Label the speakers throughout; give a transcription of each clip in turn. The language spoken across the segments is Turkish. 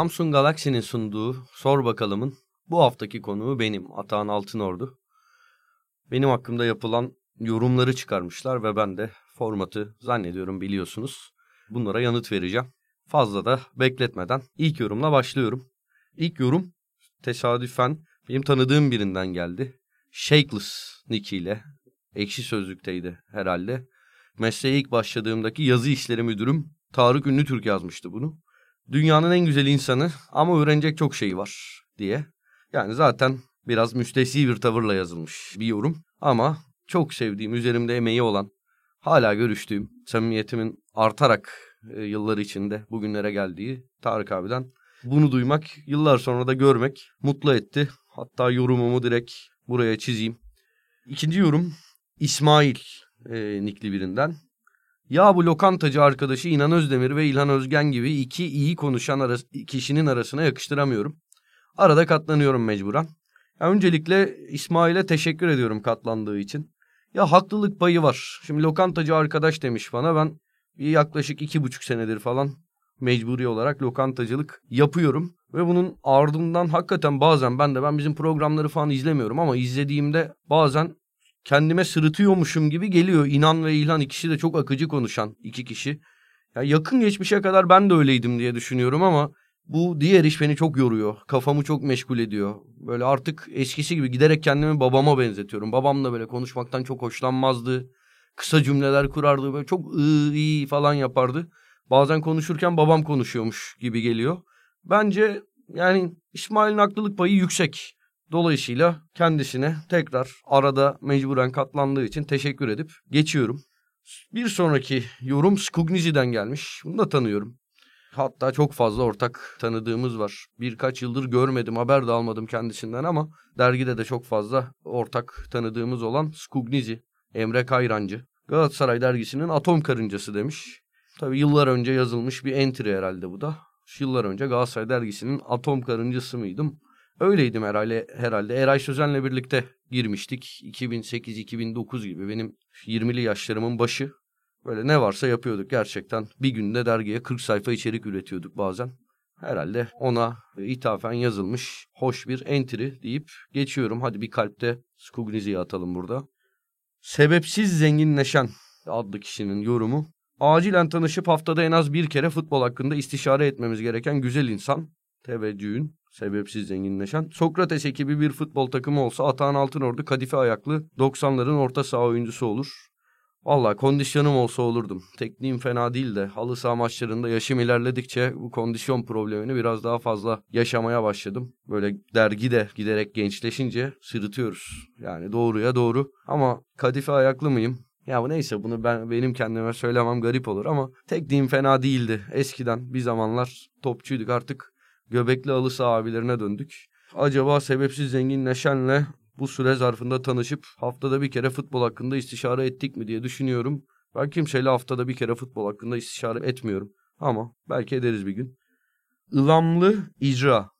Speaker 1: Samsung Galaxy'nin sunduğu Sor Bakalım'ın bu haftaki konuğu benim Atahan Altınordu. Benim hakkımda yapılan yorumları çıkarmışlar ve ben de formatı zannediyorum biliyorsunuz. Bunlara yanıt vereceğim. Fazla da bekletmeden ilk yorumla başlıyorum. İlk yorum tesadüfen benim tanıdığım birinden geldi. Shakeless Nick ile ekşi sözlükteydi herhalde. Mesleğe ilk başladığımdaki yazı işleri müdürüm Tarık Ünlü Türk yazmıştı bunu. Dünyanın en güzel insanı ama öğrenecek çok şey var diye. Yani zaten biraz müstesni bir tavırla yazılmış bir yorum. Ama çok sevdiğim, üzerimde emeği olan, hala görüştüğüm, samimiyetimin artarak e, yıllar içinde bugünlere geldiği Tarık abiden bunu duymak, yıllar sonra da görmek mutlu etti. Hatta yorumumu direkt buraya çizeyim. İkinci yorum İsmail e, nikli birinden. Ya bu lokantacı arkadaşı İnan Özdemir ve İlhan Özgen gibi iki iyi konuşan arası, kişinin arasına yakıştıramıyorum. Arada katlanıyorum mecburen. Ya öncelikle İsmail'e teşekkür ediyorum katlandığı için. Ya haklılık payı var. Şimdi lokantacı arkadaş demiş bana. Ben yaklaşık iki buçuk senedir falan mecburi olarak lokantacılık yapıyorum. Ve bunun ardından hakikaten bazen ben de ben bizim programları falan izlemiyorum ama izlediğimde bazen kendime sırıtıyormuşum gibi geliyor. İnan ve İlhan ikisi de çok akıcı konuşan iki kişi. Ya yakın geçmişe kadar ben de öyleydim diye düşünüyorum ama bu diğer iş beni çok yoruyor. Kafamı çok meşgul ediyor. Böyle artık eskisi gibi giderek kendimi babama benzetiyorum. Babam da böyle konuşmaktan çok hoşlanmazdı. Kısa cümleler kurardı. Böyle çok ıı iyi falan yapardı. Bazen konuşurken babam konuşuyormuş gibi geliyor. Bence yani İsmail'in haklılık payı yüksek. Dolayısıyla kendisine tekrar arada mecburen katlandığı için teşekkür edip geçiyorum. Bir sonraki yorum Skugnizi'den gelmiş. Bunu da tanıyorum. Hatta çok fazla ortak tanıdığımız var. Birkaç yıldır görmedim, haber de almadım kendisinden ama dergide de çok fazla ortak tanıdığımız olan Skugnizi, Emre Kayrancı. Galatasaray dergisinin Atom Karıncası demiş. Tabii yıllar önce yazılmış bir entry herhalde bu da. Yıllar önce Galatasaray dergisinin Atom Karıncası mıydım? Öyleydim herhalde. herhalde. Eray Sözen'le birlikte girmiştik. 2008-2009 gibi benim 20'li yaşlarımın başı. Böyle ne varsa yapıyorduk gerçekten. Bir günde dergiye 40 sayfa içerik üretiyorduk bazen. Herhalde ona ithafen yazılmış hoş bir entry deyip geçiyorum. Hadi bir kalpte Skugnizi'yi atalım burada. Sebepsiz zenginleşen adlı kişinin yorumu. Acilen tanışıp haftada en az bir kere futbol hakkında istişare etmemiz gereken güzel insan. Teveccühün sebepsiz zenginleşen. Sokrates ekibi bir futbol takımı olsa Atahan Altınordu kadife ayaklı 90'ların orta saha oyuncusu olur. Valla kondisyonum olsa olurdum. Tekniğim fena değil de halı saha maçlarında yaşım ilerledikçe bu kondisyon problemini biraz daha fazla yaşamaya başladım. Böyle dergi de giderek gençleşince sırıtıyoruz. Yani doğruya doğru. Ama kadife ayaklı mıyım? Ya bu neyse bunu ben benim kendime söylemem garip olur ama tekniğim fena değildi. Eskiden bir zamanlar topçuyduk artık göbekli halı saha abilerine döndük. Acaba sebepsiz zenginleşenle bu süre zarfında tanışıp haftada bir kere futbol hakkında istişare ettik mi diye düşünüyorum. Ben kimseyle haftada bir kere futbol hakkında istişare etmiyorum. Ama belki ederiz bir gün. Ilamlı icra.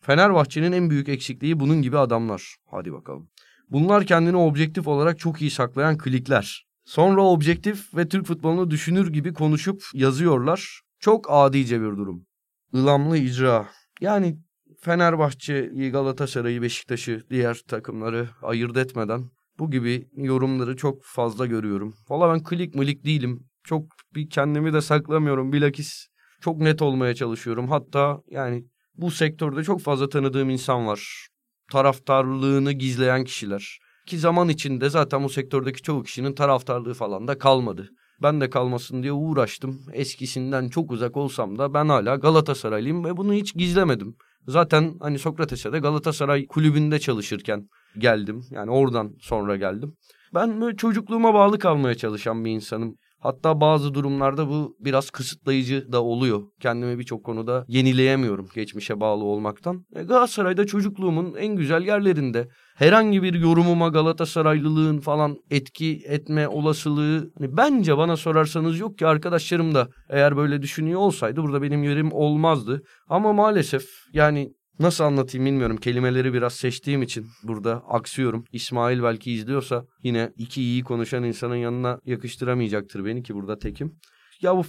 Speaker 1: Fenerbahçe'nin en büyük eksikliği bunun gibi adamlar. Hadi bakalım. Bunlar kendini objektif olarak çok iyi saklayan klikler. Sonra objektif ve Türk futbolunu düşünür gibi konuşup yazıyorlar. Çok adice bir durum. Ilamlı icra. Yani Fenerbahçe'yi, Galatasaray'ı, Beşiktaş'ı, diğer takımları ayırt etmeden bu gibi yorumları çok fazla görüyorum. Valla ben klik mılik değilim. Çok bir kendimi de saklamıyorum. Bilakis çok net olmaya çalışıyorum. Hatta yani bu sektörde çok fazla tanıdığım insan var. Taraftarlığını gizleyen kişiler. Ki zaman içinde zaten bu sektördeki çoğu kişinin taraftarlığı falan da kalmadı. Ben de kalmasın diye uğraştım. Eskisinden çok uzak olsam da ben hala Galatasaraylıyım ve bunu hiç gizlemedim. Zaten hani Sokrates'e de Galatasaray kulübünde çalışırken geldim. Yani oradan sonra geldim. Ben böyle çocukluğuma bağlı kalmaya çalışan bir insanım. Hatta bazı durumlarda bu biraz kısıtlayıcı da oluyor. Kendimi birçok konuda yenileyemiyorum geçmişe bağlı olmaktan. E, Galatasaray'da çocukluğumun en güzel yerlerinde. Herhangi bir yorumuma Galatasaraylılığın falan etki etme olasılığı hani bence bana sorarsanız yok ki arkadaşlarım da eğer böyle düşünüyor olsaydı burada benim yerim olmazdı. Ama maalesef yani Nasıl anlatayım bilmiyorum. Kelimeleri biraz seçtiğim için burada aksıyorum. İsmail belki izliyorsa yine iki iyi konuşan insanın yanına yakıştıramayacaktır beni ki burada tekim. Ya bu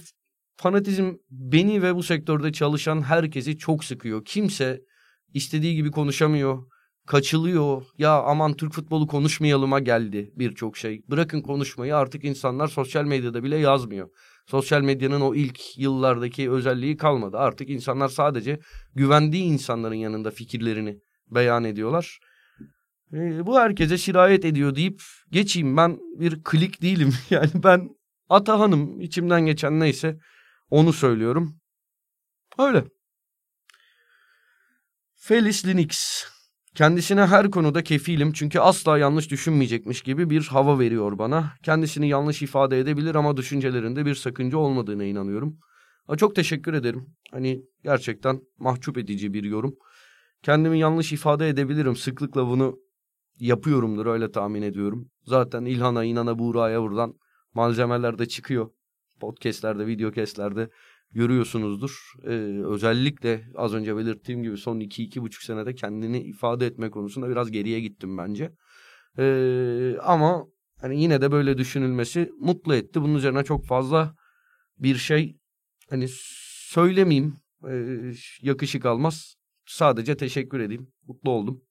Speaker 1: fanatizm beni ve bu sektörde çalışan herkesi çok sıkıyor. Kimse istediği gibi konuşamıyor, kaçılıyor. Ya aman Türk futbolu konuşmayalıma geldi birçok şey. Bırakın konuşmayı artık insanlar sosyal medyada bile yazmıyor. Sosyal medyanın o ilk yıllardaki özelliği kalmadı. Artık insanlar sadece güvendiği insanların yanında fikirlerini beyan ediyorlar. E, bu herkese şirayet ediyor deyip geçeyim ben bir klik değilim. Yani ben Atahan'ım içimden geçen neyse onu söylüyorum. Öyle. Felis Linux. Kendisine her konuda kefilim çünkü asla yanlış düşünmeyecekmiş gibi bir hava veriyor bana. Kendisini yanlış ifade edebilir ama düşüncelerinde bir sakınca olmadığına inanıyorum. Çok teşekkür ederim. Hani gerçekten mahcup edici bir yorum. Kendimi yanlış ifade edebilirim. Sıklıkla bunu yapıyorumdur öyle tahmin ediyorum. Zaten İlhan'a, İnan'a, Buğra'ya buradan malzemeler de çıkıyor. Podcast'lerde, videocast'lerde görüyorsunuzdur. Ee, özellikle az önce belirttiğim gibi son 2-2,5 senede kendini ifade etme konusunda biraz geriye gittim bence. Ee, ama hani yine de böyle düşünülmesi mutlu etti. Bunun üzerine çok fazla bir şey hani söylemeyeyim. Ee, yakışık almaz. Sadece teşekkür edeyim. Mutlu oldum.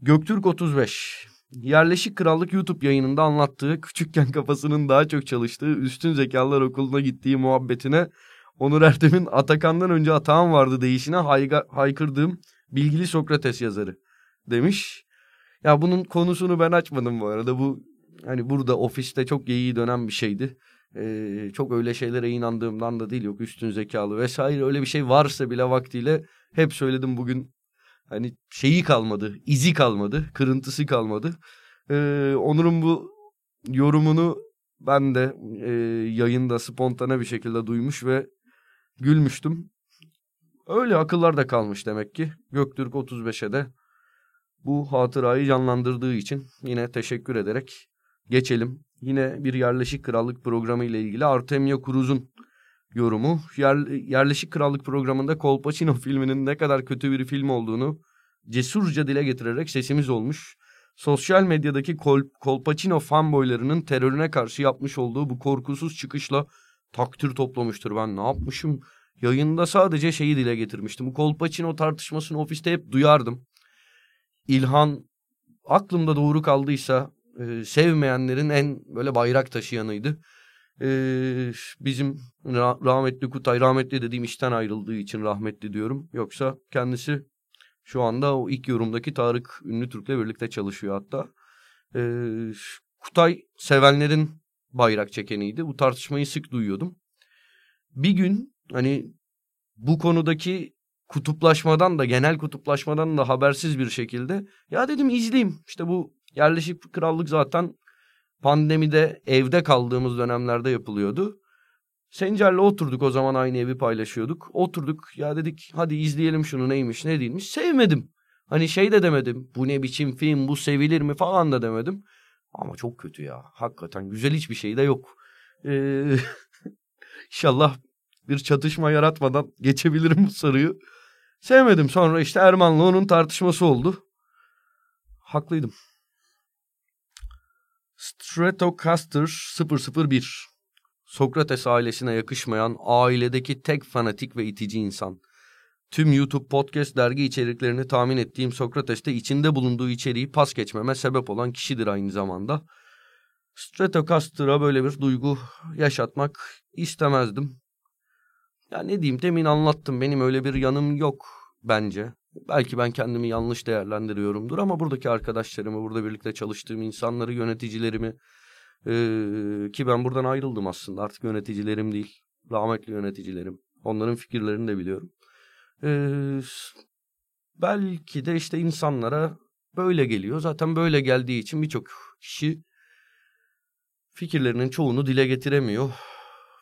Speaker 1: Göktürk 35. Yerleşik Krallık YouTube yayınında anlattığı küçükken kafasının daha çok çalıştığı üstün zekalar okuluna gittiği muhabbetine Onur Erdem'in Atakan'dan önce Atahan vardı deyişine hayga, haykırdığım bilgili Sokrates yazarı demiş. Ya bunun konusunu ben açmadım bu arada. Bu hani burada ofiste çok iyi dönen bir şeydi. Ee, çok öyle şeylere inandığımdan da değil yok üstün zekalı vesaire öyle bir şey varsa bile vaktiyle hep söyledim bugün hani şeyi kalmadı, izi kalmadı, kırıntısı kalmadı. Ee, Onur'un bu yorumunu ben de e, yayında spontane bir şekilde duymuş ve gülmüştüm. Öyle akıllar da kalmış demek ki. Göktürk 35'e de bu hatırayı canlandırdığı için yine teşekkür ederek geçelim. Yine bir yerleşik krallık programı ile ilgili Artemia Cruz'un yorumu. Yer, yerleşik krallık programında Kolpaçino filminin ne kadar kötü bir film olduğunu cesurca dile getirerek sesimiz olmuş. Sosyal medyadaki Kol, Kolpaçino fanboylarının terörüne karşı yapmış olduğu bu korkusuz çıkışla takdir toplamıştır. Ben ne yapmışım? Yayında sadece şeyi dile getirmiştim. Kolpaçino tartışmasını ofiste hep duyardım. İlhan aklımda doğru kaldıysa e, sevmeyenlerin en böyle bayrak taşıyanıydı. E, bizim ra- rahmetli Kutay rahmetli dediğim işten ayrıldığı için rahmetli diyorum. Yoksa kendisi şu anda o ilk yorumdaki Tarık Ünlü Türk'le birlikte çalışıyor hatta. Ee, Kutay sevenlerin bayrak çekeniydi. Bu tartışmayı sık duyuyordum. Bir gün hani bu konudaki kutuplaşmadan da genel kutuplaşmadan da habersiz bir şekilde ya dedim izleyeyim. İşte bu yerleşik krallık zaten pandemide evde kaldığımız dönemlerde yapılıyordu. Sencer'le oturduk o zaman aynı evi paylaşıyorduk. Oturduk ya dedik hadi izleyelim şunu neymiş ne değilmiş. Sevmedim. Hani şey de demedim bu ne biçim film bu sevilir mi falan da demedim. Ama çok kötü ya hakikaten güzel hiçbir şey de yok. Ee, inşallah bir çatışma yaratmadan geçebilirim bu soruyu. Sevmedim sonra işte Erman'la onun tartışması oldu. Haklıydım. Stratocaster 001 Sokrates ailesine yakışmayan ailedeki tek fanatik ve itici insan. Tüm YouTube podcast dergi içeriklerini tahmin ettiğim Sokrates'te içinde bulunduğu içeriği pas geçmeme sebep olan kişidir aynı zamanda. Stratocaster'a böyle bir duygu yaşatmak istemezdim. Ya ne diyeyim demin anlattım benim öyle bir yanım yok bence. Belki ben kendimi yanlış değerlendiriyorumdur ama buradaki arkadaşlarımı, burada birlikte çalıştığım insanları, yöneticilerimi, ee, ki ben buradan ayrıldım aslında. Artık yöneticilerim değil. Rahmetli yöneticilerim. Onların fikirlerini de biliyorum. Ee, belki de işte insanlara böyle geliyor. Zaten böyle geldiği için birçok kişi fikirlerinin çoğunu dile getiremiyor.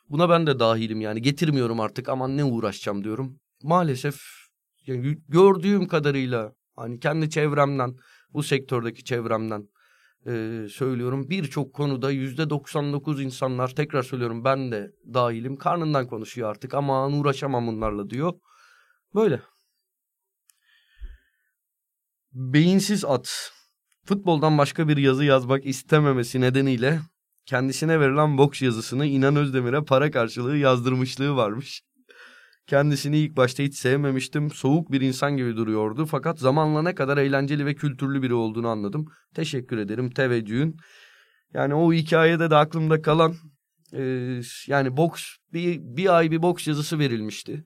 Speaker 1: Buna ben de dahilim yani getirmiyorum artık aman ne uğraşacağım diyorum. Maalesef yani gördüğüm kadarıyla hani kendi çevremden bu sektördeki çevremden e, söylüyorum. Birçok konuda yüzde 99 insanlar tekrar söylüyorum ben de dahilim karnından konuşuyor artık ama uğraşamam bunlarla diyor. Böyle. Beyinsiz at. Futboldan başka bir yazı yazmak istememesi nedeniyle kendisine verilen boks yazısını İnan Özdemir'e para karşılığı yazdırmışlığı varmış. Kendisini ilk başta hiç sevmemiştim. Soğuk bir insan gibi duruyordu. Fakat zamanla ne kadar eğlenceli ve kültürlü biri olduğunu anladım. Teşekkür ederim teveccühün. Yani o hikayede de aklımda kalan e, yani boks bir, bir ay bir boks yazısı verilmişti.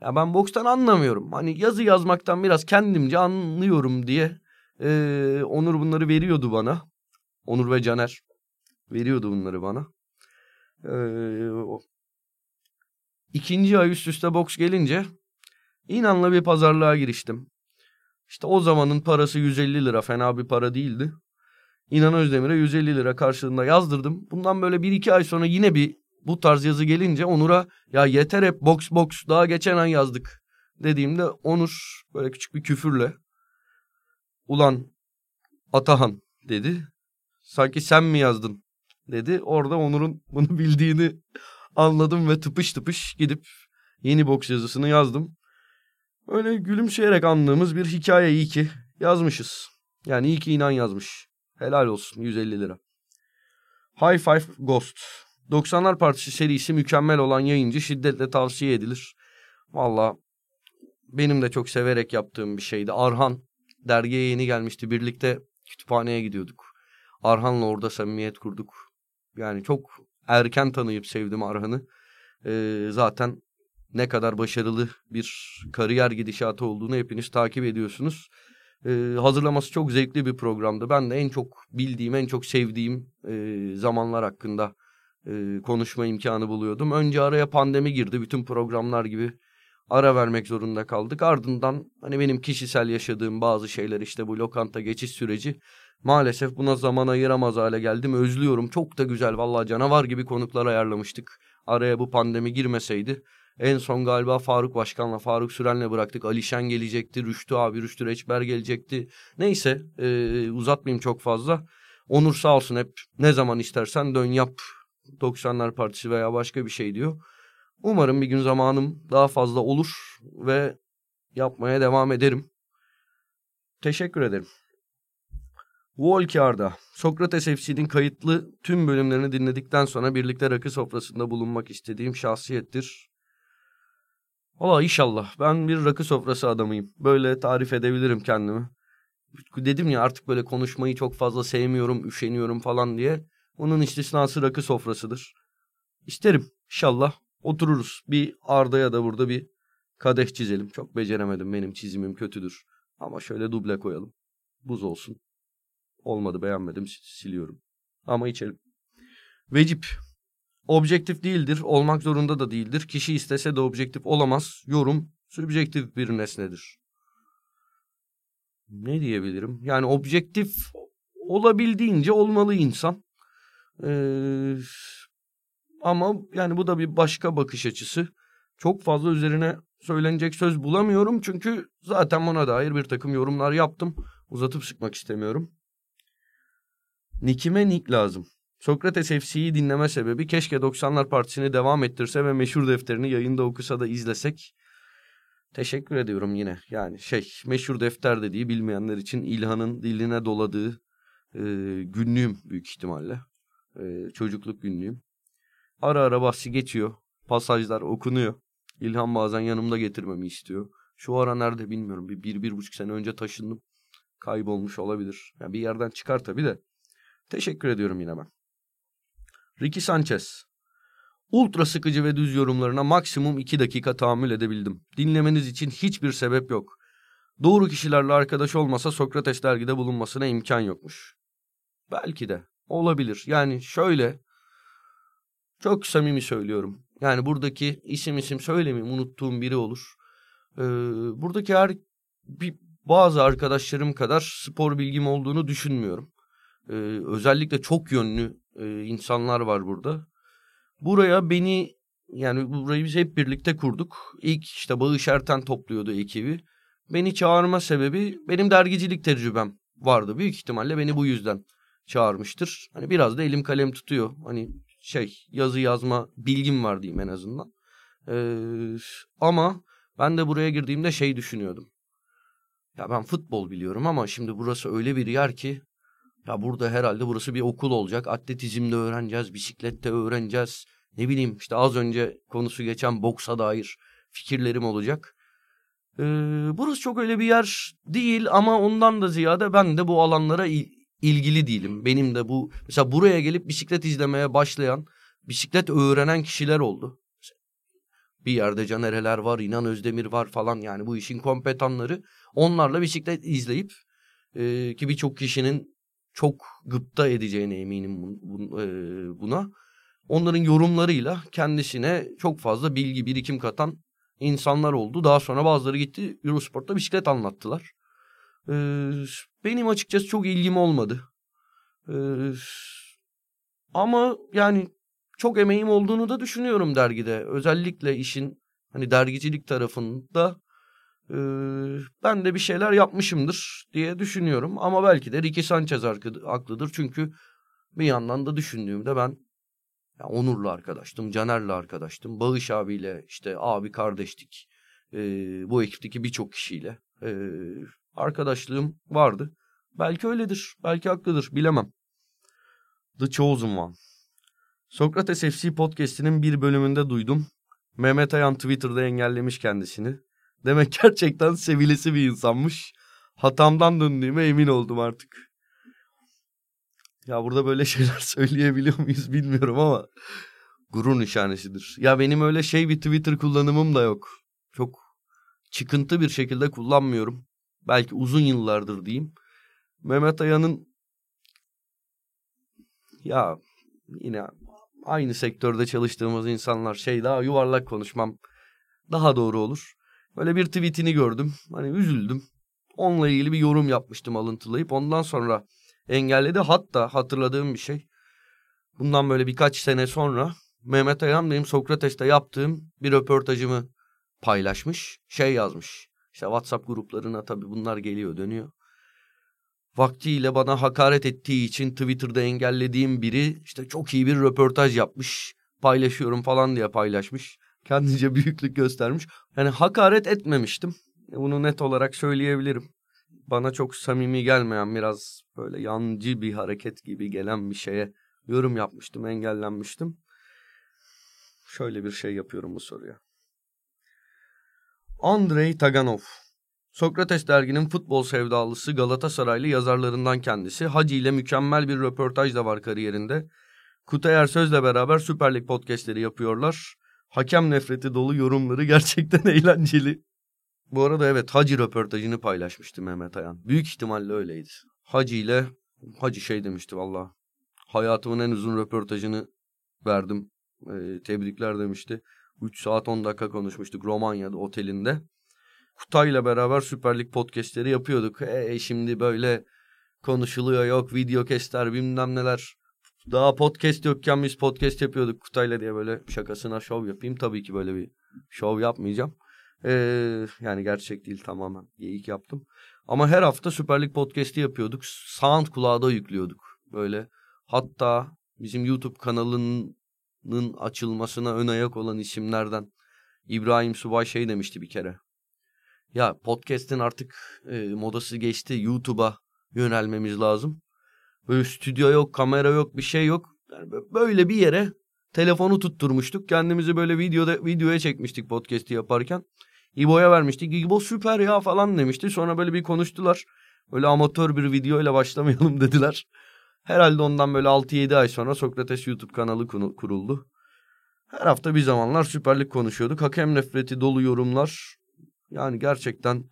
Speaker 1: Ya ben bokstan anlamıyorum. Hani yazı yazmaktan biraz kendimce anlıyorum diye e, Onur bunları veriyordu bana. Onur ve Caner veriyordu bunları bana. E, ikinci ay üst üste boks gelince inanla bir pazarlığa giriştim. İşte o zamanın parası 150 lira fena bir para değildi. İnan Özdemir'e 150 lira karşılığında yazdırdım. Bundan böyle bir iki ay sonra yine bir bu tarz yazı gelince Onur'a ya yeter hep box box daha geçen ay yazdık dediğimde Onur böyle küçük bir küfürle ulan Atahan dedi. Sanki sen mi yazdın dedi. Orada Onur'un bunu bildiğini anladım ve tıpış tıpış gidip yeni boks yazısını yazdım. Öyle gülümseyerek anladığımız bir hikaye iyi ki yazmışız. Yani iyi ki inan yazmış. Helal olsun 150 lira. High Five Ghost. 90'lar Partisi serisi mükemmel olan yayıncı şiddetle tavsiye edilir. Valla benim de çok severek yaptığım bir şeydi. Arhan dergiye yeni gelmişti. Birlikte kütüphaneye gidiyorduk. Arhan'la orada samimiyet kurduk. Yani çok erken tanıyıp sevdim Arhan'ı. Ee, zaten ne kadar başarılı bir kariyer gidişatı olduğunu hepiniz takip ediyorsunuz. Ee, hazırlaması çok zevkli bir programdı. Ben de en çok bildiğim, en çok sevdiğim e, zamanlar hakkında e, konuşma imkanı buluyordum. Önce araya pandemi girdi. Bütün programlar gibi ara vermek zorunda kaldık. Ardından hani benim kişisel yaşadığım bazı şeyler işte bu lokanta geçiş süreci maalesef buna zaman ayıramaz hale geldim. Özlüyorum. Çok da güzel vallahi canavar gibi konuklar ayarlamıştık. Araya bu pandemi girmeseydi en son galiba Faruk Başkan'la, Faruk Süren'le bıraktık. Alişen gelecekti, Rüştü abi, Rüştü Reçber gelecekti. Neyse e, uzatmayayım çok fazla. Onur sağ olsun hep ne zaman istersen dön yap 90'lar Partisi veya başka bir şey diyor. Umarım bir gün zamanım daha fazla olur ve yapmaya devam ederim. Teşekkür ederim. Volkar'da Sokrates FC'nin kayıtlı tüm bölümlerini dinledikten sonra birlikte rakı sofrasında bulunmak istediğim şahsiyettir. Valla inşallah ben bir rakı sofrası adamıyım. Böyle tarif edebilirim kendimi. Dedim ya artık böyle konuşmayı çok fazla sevmiyorum, üşeniyorum falan diye. Onun istisnası rakı sofrasıdır. İsterim inşallah otururuz. Bir Arda'ya da burada bir kadeh çizelim. Çok beceremedim benim çizimim kötüdür. Ama şöyle duble koyalım. Buz olsun. Olmadı beğenmedim siliyorum. Ama içelim. Vecip. Objektif değildir. Olmak zorunda da değildir. Kişi istese de objektif olamaz. Yorum sübjektif bir nesnedir. Ne diyebilirim? Yani objektif olabildiğince olmalı insan. Ee, ama yani bu da bir başka bakış açısı. Çok fazla üzerine söylenecek söz bulamıyorum. Çünkü zaten buna dair bir takım yorumlar yaptım. Uzatıp sıkmak istemiyorum. Nick'ime Nick lazım. Sokrates FC'yi dinleme sebebi keşke 90'lar Partisi'ni devam ettirse ve meşhur defterini yayında okusa da izlesek. Teşekkür ediyorum yine. Yani şey meşhur defter dediği bilmeyenler için İlhan'ın diline doladığı e, günlüğüm büyük ihtimalle. E, çocukluk günlüğüm. Ara ara bahsi geçiyor. Pasajlar okunuyor. İlhan bazen yanımda getirmemi istiyor. Şu ara nerede bilmiyorum. Bir, bir, bir buçuk sene önce taşındım. Kaybolmuş olabilir. Yani bir yerden çıkar tabii de. Teşekkür ediyorum yine ben. Ricky Sanchez. Ultra sıkıcı ve düz yorumlarına maksimum iki dakika tahammül edebildim. Dinlemeniz için hiçbir sebep yok. Doğru kişilerle arkadaş olmasa Sokrates dergide bulunmasına imkan yokmuş. Belki de. Olabilir. Yani şöyle çok samimi söylüyorum. Yani buradaki isim isim söylemeyeyim unuttuğum biri olur. Ee, buradaki her bir, bazı arkadaşlarım kadar spor bilgim olduğunu düşünmüyorum. Ee, özellikle çok yönlü e, insanlar var burada. Buraya beni yani burayı biz hep birlikte kurduk. İlk işte Bağış Erten topluyordu ekibi. Beni çağırma sebebi benim dergicilik tecrübem vardı. Büyük ihtimalle beni bu yüzden çağırmıştır. Hani biraz da elim kalem tutuyor. Hani şey yazı yazma bilgim var diyeyim en azından. Ee, ama ben de buraya girdiğimde şey düşünüyordum. Ya ben futbol biliyorum ama şimdi burası öyle bir yer ki Ya burada herhalde burası bir okul olacak. Atletizmde öğreneceğiz, bisiklette öğreneceğiz. Ne bileyim işte az önce konusu geçen boksa dair fikirlerim olacak. Ee, burası çok öyle bir yer değil ama ondan da ziyade ben de bu alanlara ilgili değilim. Benim de bu mesela buraya gelip bisiklet izlemeye başlayan, bisiklet öğrenen kişiler oldu. Bir yerde Canereler var, İnan Özdemir var falan yani bu işin kompetanları. Onlarla bisiklet izleyip e, ki birçok kişinin çok gıpta edeceğine eminim buna. Onların yorumlarıyla kendisine çok fazla bilgi birikim katan insanlar oldu. Daha sonra bazıları gitti Eurosport'ta bisiklet anlattılar. Ee, benim açıkçası çok ilgim olmadı. Ee, ama yani çok emeğim olduğunu da düşünüyorum dergide. Özellikle işin hani dergicilik tarafında e, ben de bir şeyler yapmışımdır diye düşünüyorum. Ama belki de Ricky Sanchez haklıdır. Çünkü bir yandan da düşündüğümde ben ya Onur'la arkadaştım, Caner'le arkadaştım, Bağış abiyle işte abi kardeştik. E, bu ekipteki birçok kişiyle e, arkadaşlığım vardı. Belki öyledir, belki haklıdır, bilemem. The Chosen One. Sokrates FC podcast'inin bir bölümünde duydum. Mehmet Ayan Twitter'da engellemiş kendisini. Demek gerçekten sevilesi bir insanmış. Hatamdan döndüğüme emin oldum artık. Ya burada böyle şeyler söyleyebiliyor muyuz bilmiyorum ama gurur nişanesidir. Ya benim öyle şey bir Twitter kullanımım da yok. Çok çıkıntı bir şekilde kullanmıyorum. Belki uzun yıllardır diyeyim. Mehmet Ayan'ın ya yine aynı sektörde çalıştığımız insanlar şey daha yuvarlak konuşmam daha doğru olur. Böyle bir tweetini gördüm. Hani üzüldüm. Onunla ilgili bir yorum yapmıştım alıntılayıp. Ondan sonra engelledi. Hatta hatırladığım bir şey. Bundan böyle birkaç sene sonra Mehmet Ayan benim Sokrates'te yaptığım bir röportajımı paylaşmış. Şey yazmış. İşte WhatsApp gruplarına tabii bunlar geliyor dönüyor. Vaktiyle bana hakaret ettiği için Twitter'da engellediğim biri işte çok iyi bir röportaj yapmış. Paylaşıyorum falan diye paylaşmış. Kendince büyüklük göstermiş. Yani hakaret etmemiştim. Bunu net olarak söyleyebilirim bana çok samimi gelmeyen biraz böyle yancı bir hareket gibi gelen bir şeye yorum yapmıştım, engellenmiştim. Şöyle bir şey yapıyorum bu soruya. Andrei Taganov Sokrates derginin futbol sevdalısı Galatasaraylı yazarlarından kendisi. Hacı ile mükemmel bir röportaj da var kariyerinde. Kutay Ersöz'le beraber Süper Lig podcastleri yapıyorlar. Hakem nefreti dolu yorumları gerçekten eğlenceli. Bu arada evet Hacı röportajını paylaşmıştı Mehmet Ayan. Büyük ihtimalle öyleydi. Hacı ile Hacı şey demişti valla. Hayatımın en uzun röportajını verdim. Ee, tebrikler demişti. 3 saat 10 dakika konuşmuştuk Romanya'da otelinde. Kutay'la beraber Süper Lig podcastleri yapıyorduk. E, şimdi böyle konuşuluyor yok video kestler bilmem neler. Daha podcast yokken biz podcast yapıyorduk Kutay'la diye böyle şakasına şov yapayım. Tabii ki böyle bir şov yapmayacağım. Ee, yani gerçek değil tamamen. Geyik yaptım. Ama her hafta Süper Lig podcast'i yapıyorduk. Sound kulağı yüklüyorduk. Böyle hatta bizim YouTube kanalının açılmasına ön ayak olan isimlerden İbrahim Subay şey demişti bir kere. Ya podcast'in artık e, modası geçti. YouTube'a yönelmemiz lazım. Böyle stüdyo yok, kamera yok, bir şey yok. Yani böyle bir yere telefonu tutturmuştuk. Kendimizi böyle videoda videoya çekmiştik podcast'i yaparken. İbo'ya vermiştik. İbo süper ya falan demişti. Sonra böyle bir konuştular. Böyle amatör bir video ile başlamayalım dediler. Herhalde ondan böyle 6-7 ay sonra Sokrates YouTube kanalı kuruldu. Her hafta bir zamanlar süperlik konuşuyorduk. Hakem nefreti dolu yorumlar. Yani gerçekten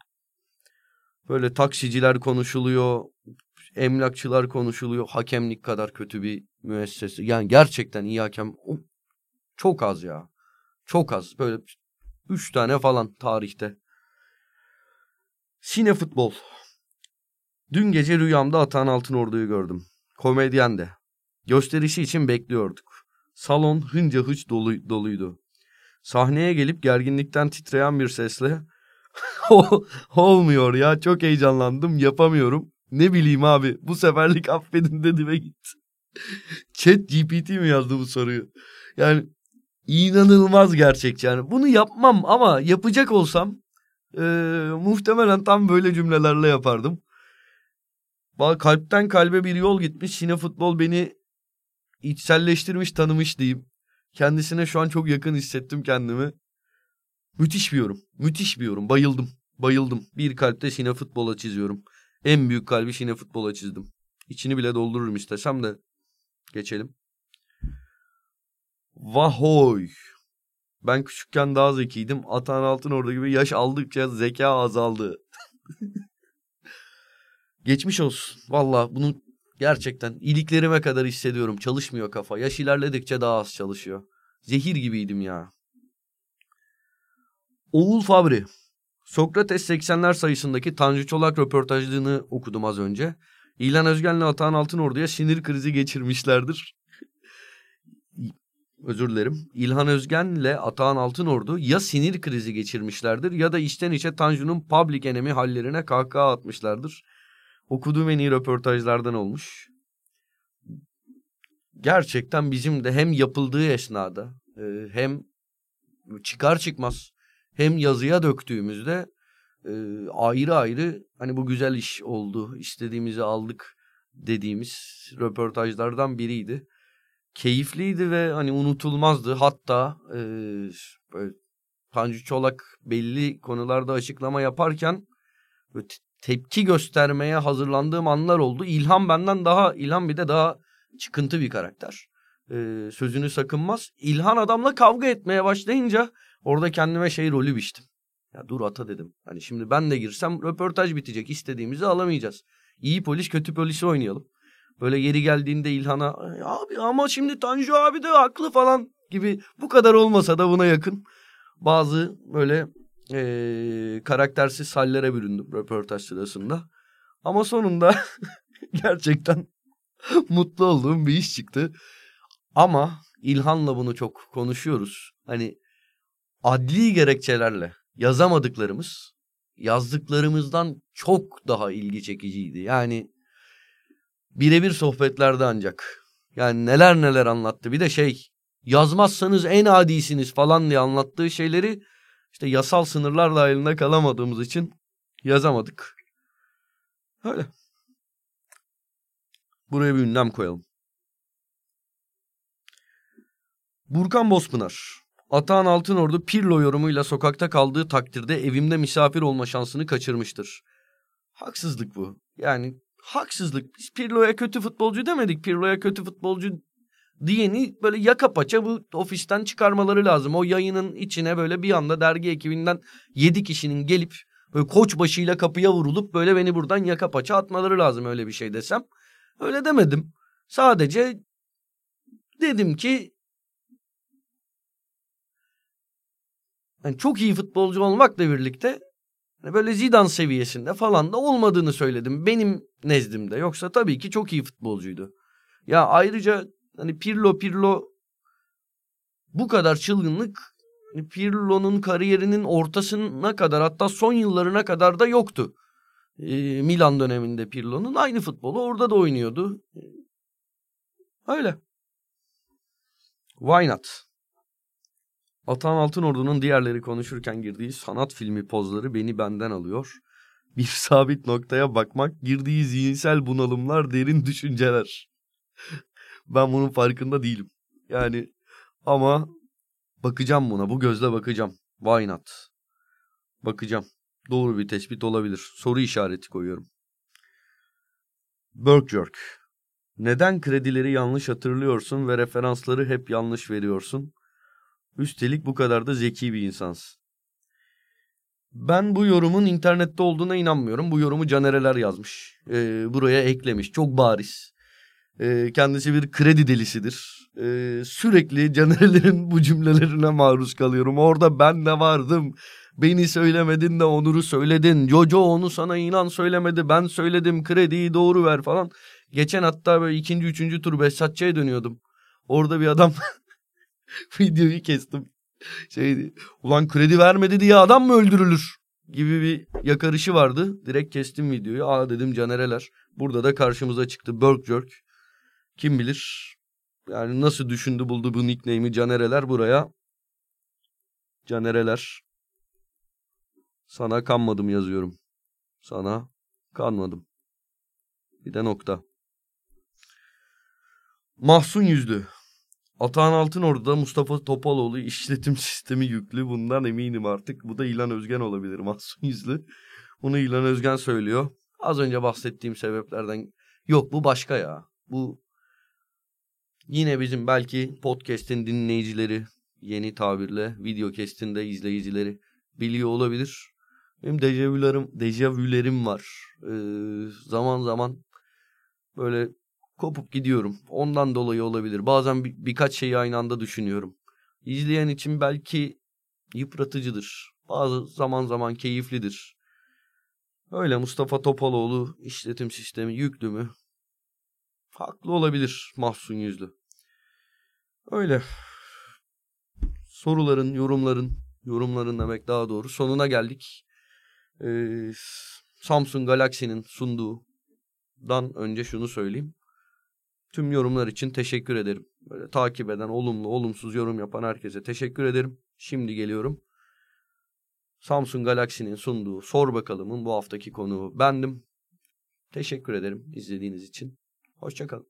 Speaker 1: böyle taksiciler konuşuluyor. Emlakçılar konuşuluyor. Hakemlik kadar kötü bir müessese. Yani gerçekten iyi hakem çok az ya. Çok az. Böyle Üç tane falan tarihte. Sine futbol. Dün gece rüyamda Atan Altın Ordu'yu gördüm. Komedyen de. Gösterişi için bekliyorduk. Salon hınca hıç dolu, doluydu. Sahneye gelip gerginlikten titreyen bir sesle olmuyor ya çok heyecanlandım yapamıyorum. Ne bileyim abi bu seferlik affedin dedi ve gitti. Chat GPT mi yazdı bu soruyu? Yani inanılmaz gerçekçi. Yani bunu yapmam ama yapacak olsam e, muhtemelen tam böyle cümlelerle yapardım. kalpten kalbe bir yol gitmiş. Yine futbol beni içselleştirmiş, tanımış diyeyim. Kendisine şu an çok yakın hissettim kendimi. Müthiş bir yorum. Müthiş bir yorum. Bayıldım. Bayıldım. Bir kalpte Şine futbola çiziyorum. En büyük kalbi Şine futbola çizdim. İçini bile doldururum istesem de. Geçelim. Vahoy. Ben küçükken daha zekiydim. Atan Altın orada gibi yaş aldıkça zeka azaldı. Geçmiş olsun. Valla bunu gerçekten iliklerime kadar hissediyorum. Çalışmıyor kafa. Yaş ilerledikçe daha az çalışıyor. Zehir gibiydim ya. Oğul Fabri. Sokrates 80'ler sayısındaki Tanju Çolak röportajlığını okudum az önce. İlhan Özgen'le Atahan Altınordu'ya sinir krizi geçirmişlerdir. Özür dilerim. İlhan Özgen'le Atahan Altınordu ya sinir krizi geçirmişlerdir ya da içten içe Tanju'nun public enemy hallerine kahkaha atmışlardır. Okuduğum en iyi röportajlardan olmuş. Gerçekten bizim de hem yapıldığı esnada e, hem çıkar çıkmaz hem yazıya döktüğümüzde e, ayrı ayrı hani bu güzel iş oldu, istediğimizi aldık dediğimiz röportajlardan biriydi. Keyifliydi ve hani unutulmazdı. Hatta e, böyle Tanju Çolak belli konularda açıklama yaparken böyle tepki göstermeye hazırlandığım anlar oldu. İlhan benden daha, İlhan bir de daha çıkıntı bir karakter. Ee, sözünü sakınmaz. İlhan adamla kavga etmeye başlayınca orada kendime şey rolü biçtim. Ya dur ata dedim. Hani şimdi ben de girsem röportaj bitecek. İstediğimizi alamayacağız. İyi polis kötü polisi oynayalım. Böyle yeri geldiğinde İlhan'a abi ama şimdi Tanju abi de haklı falan gibi bu kadar olmasa da buna yakın bazı böyle e, karaktersiz hallere büründüm röportaj sırasında. Ama sonunda gerçekten mutlu olduğum bir iş çıktı. Ama İlhan'la bunu çok konuşuyoruz. Hani adli gerekçelerle yazamadıklarımız yazdıklarımızdan çok daha ilgi çekiciydi. Yani birebir sohbetlerde ancak. Yani neler neler anlattı. Bir de şey yazmazsanız en adisiniz falan diye anlattığı şeyleri işte yasal sınırlar dahilinde kalamadığımız için yazamadık. Öyle. Buraya bir ünlem koyalım. Burkan Bozpınar. Atahan Altınordu Pirlo yorumuyla sokakta kaldığı takdirde evimde misafir olma şansını kaçırmıştır. Haksızlık bu. Yani haksızlık. Biz Pirlo'ya kötü futbolcu demedik. Pirlo'ya kötü futbolcu diyeni böyle yaka paça bu ofisten çıkarmaları lazım. O yayının içine böyle bir anda dergi ekibinden yedi kişinin gelip böyle koç başıyla kapıya vurulup böyle beni buradan yaka paça atmaları lazım öyle bir şey desem. Öyle demedim. Sadece dedim ki yani çok iyi futbolcu olmakla birlikte hani böyle Zidane seviyesinde falan da olmadığını söyledim benim nezdimde. Yoksa tabii ki çok iyi futbolcuydu. Ya ayrıca Hani Pirlo Pirlo bu kadar çılgınlık hani Pirlo'nun kariyerinin ortasına kadar hatta son yıllarına kadar da yoktu. Ee, Milan döneminde Pirlo'nun aynı futbolu orada da oynuyordu. Öyle. Why not? Atan Altınordu'nun diğerleri konuşurken girdiği sanat filmi pozları beni benden alıyor. Bir sabit noktaya bakmak, girdiği zihinsel bunalımlar, derin düşünceler. Ben bunun farkında değilim. Yani ama bakacağım buna. Bu gözle bakacağım. Why not? Bakacağım. Doğru bir tespit olabilir. Soru işareti koyuyorum. Berkjerk. Neden kredileri yanlış hatırlıyorsun ve referansları hep yanlış veriyorsun? Üstelik bu kadar da zeki bir insansın. Ben bu yorumun internette olduğuna inanmıyorum. Bu yorumu Canereler yazmış. Ee, buraya eklemiş. Çok bariz. E, kendisi bir kredi delisidir. E, sürekli Caner'lerin bu cümlelerine maruz kalıyorum. Orada ben de vardım. Beni söylemedin de Onur'u söyledin. Jojo onu sana inan söylemedi. Ben söyledim krediyi doğru ver falan. Geçen hatta böyle ikinci üçüncü tur Behzatçı'ya dönüyordum. Orada bir adam videoyu kestim. Şeydi ulan kredi vermedi diye adam mı öldürülür? gibi bir yakarışı vardı. Direkt kestim videoyu. Aa dedim Canereler. Burada da karşımıza çıktı. Berkjerk. Kim bilir yani nasıl düşündü buldu bu nickname'i Canereler buraya. Canereler. Sana kanmadım yazıyorum. Sana kanmadım. Bir de nokta. Mahsun yüzlü. Atahan Altınordu'da Mustafa Topaloğlu işletim sistemi yüklü. Bundan eminim artık. Bu da İlan Özgen olabilir Mahsun yüzlü. Bunu İlan Özgen söylüyor. Az önce bahsettiğim sebeplerden yok bu başka ya. Bu yine bizim belki podcast'in dinleyicileri yeni tabirle video kestinde izleyicileri biliyor olabilir. Benim dejavülerim, dejavülerim var. Ee, zaman zaman böyle kopup gidiyorum. Ondan dolayı olabilir. Bazen bir, birkaç şeyi aynı anda düşünüyorum. İzleyen için belki yıpratıcıdır. Bazı zaman zaman keyiflidir. Öyle Mustafa Topaloğlu işletim sistemi yüklü mü? Haklı olabilir mahzun yüzlü. Öyle. Soruların, yorumların, yorumların demek daha doğru. Sonuna geldik. Ee, Samsung Galaxy'nin sunduğundan önce şunu söyleyeyim. Tüm yorumlar için teşekkür ederim. Böyle takip eden, olumlu, olumsuz yorum yapan herkese teşekkür ederim. Şimdi geliyorum. Samsung Galaxy'nin sunduğu Sor Bakalım'ın bu haftaki konuğu bendim. Teşekkür ederim izlediğiniz için. Hoşçakalın.